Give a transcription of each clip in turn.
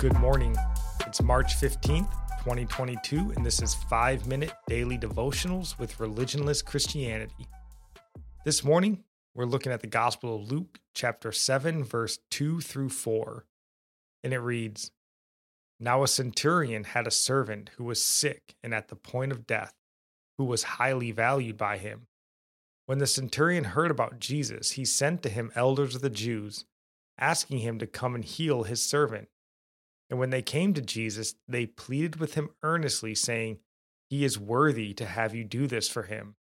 Good morning. It's March 15th, 2022, and this is 5 Minute Daily Devotionals with Religionless Christianity. This morning, we're looking at the Gospel of Luke, chapter 7, verse 2 through 4. And it reads Now a centurion had a servant who was sick and at the point of death, who was highly valued by him. When the centurion heard about Jesus, he sent to him elders of the Jews, asking him to come and heal his servant. And when they came to Jesus, they pleaded with him earnestly, saying, He is worthy to have you do this for him.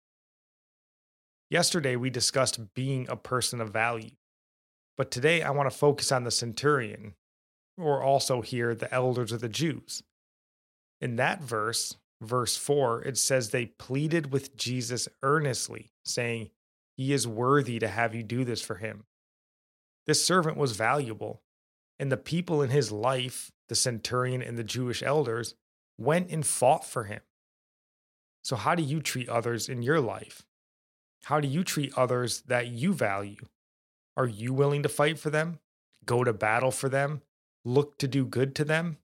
Yesterday, we discussed being a person of value. But today, I want to focus on the centurion, or also here, the elders of the Jews. In that verse, verse 4, it says they pleaded with Jesus earnestly, saying, He is worthy to have you do this for him. This servant was valuable, and the people in his life the centurion and the Jewish elders, went and fought for him. So, how do you treat others in your life? How do you treat others that you value? Are you willing to fight for them, go to battle for them, look to do good to them?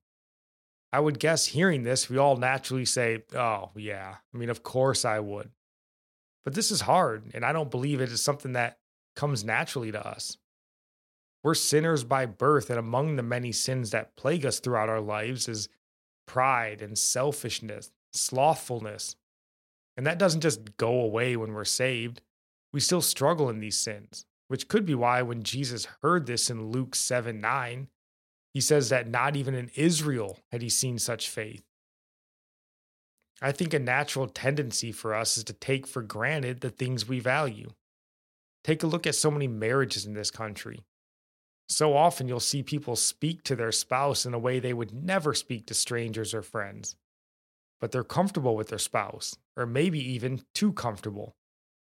I would guess hearing this, we all naturally say, Oh, yeah, I mean, of course I would. But this is hard, and I don't believe it is something that comes naturally to us. We're sinners by birth, and among the many sins that plague us throughout our lives is pride and selfishness, slothfulness. And that doesn't just go away when we're saved. We still struggle in these sins, which could be why when Jesus heard this in Luke 7 9, he says that not even in Israel had he seen such faith. I think a natural tendency for us is to take for granted the things we value. Take a look at so many marriages in this country. So often you'll see people speak to their spouse in a way they would never speak to strangers or friends. But they're comfortable with their spouse, or maybe even too comfortable.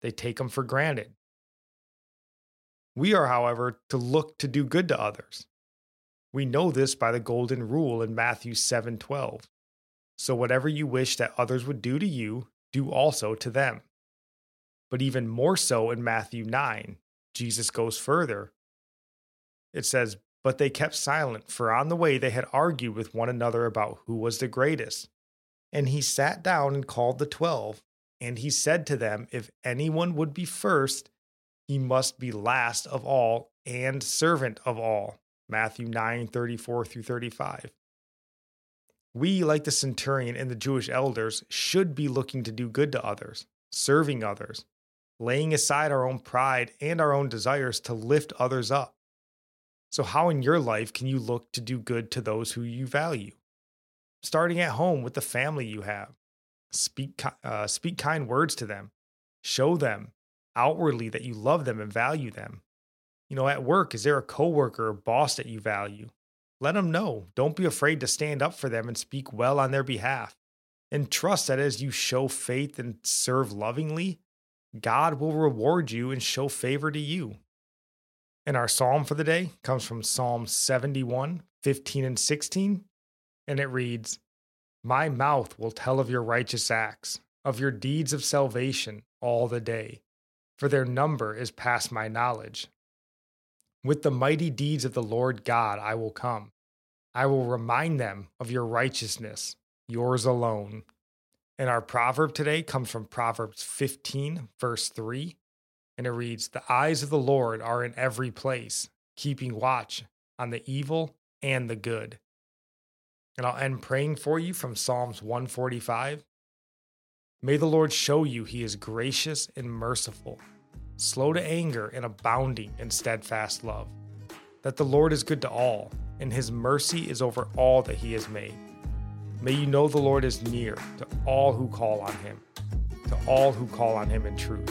They take them for granted. We are, however, to look to do good to others. We know this by the golden rule in Matthew 7:12. So whatever you wish that others would do to you, do also to them. But even more so in Matthew 9, Jesus goes further it says, But they kept silent, for on the way they had argued with one another about who was the greatest. And he sat down and called the twelve. And he said to them, If anyone would be first, he must be last of all and servant of all. Matthew 9 34 through 35. We, like the centurion and the Jewish elders, should be looking to do good to others, serving others, laying aside our own pride and our own desires to lift others up. So, how in your life can you look to do good to those who you value? Starting at home with the family you have. Speak, uh, speak kind words to them. Show them outwardly that you love them and value them. You know, at work, is there a coworker or boss that you value? Let them know. Don't be afraid to stand up for them and speak well on their behalf. And trust that as you show faith and serve lovingly, God will reward you and show favor to you. And our psalm for the day comes from Psalm 71, 15 and 16. And it reads, My mouth will tell of your righteous acts, of your deeds of salvation all the day, for their number is past my knowledge. With the mighty deeds of the Lord God I will come. I will remind them of your righteousness, yours alone. And our proverb today comes from Proverbs 15, verse 3 and it reads The eyes of the Lord are in every place, keeping watch on the evil and the good. And I'll end praying for you from Psalms 145. May the Lord show you he is gracious and merciful, slow to anger and abounding in steadfast love. That the Lord is good to all, and his mercy is over all that he has made. May you know the Lord is near to all who call on him, to all who call on him in truth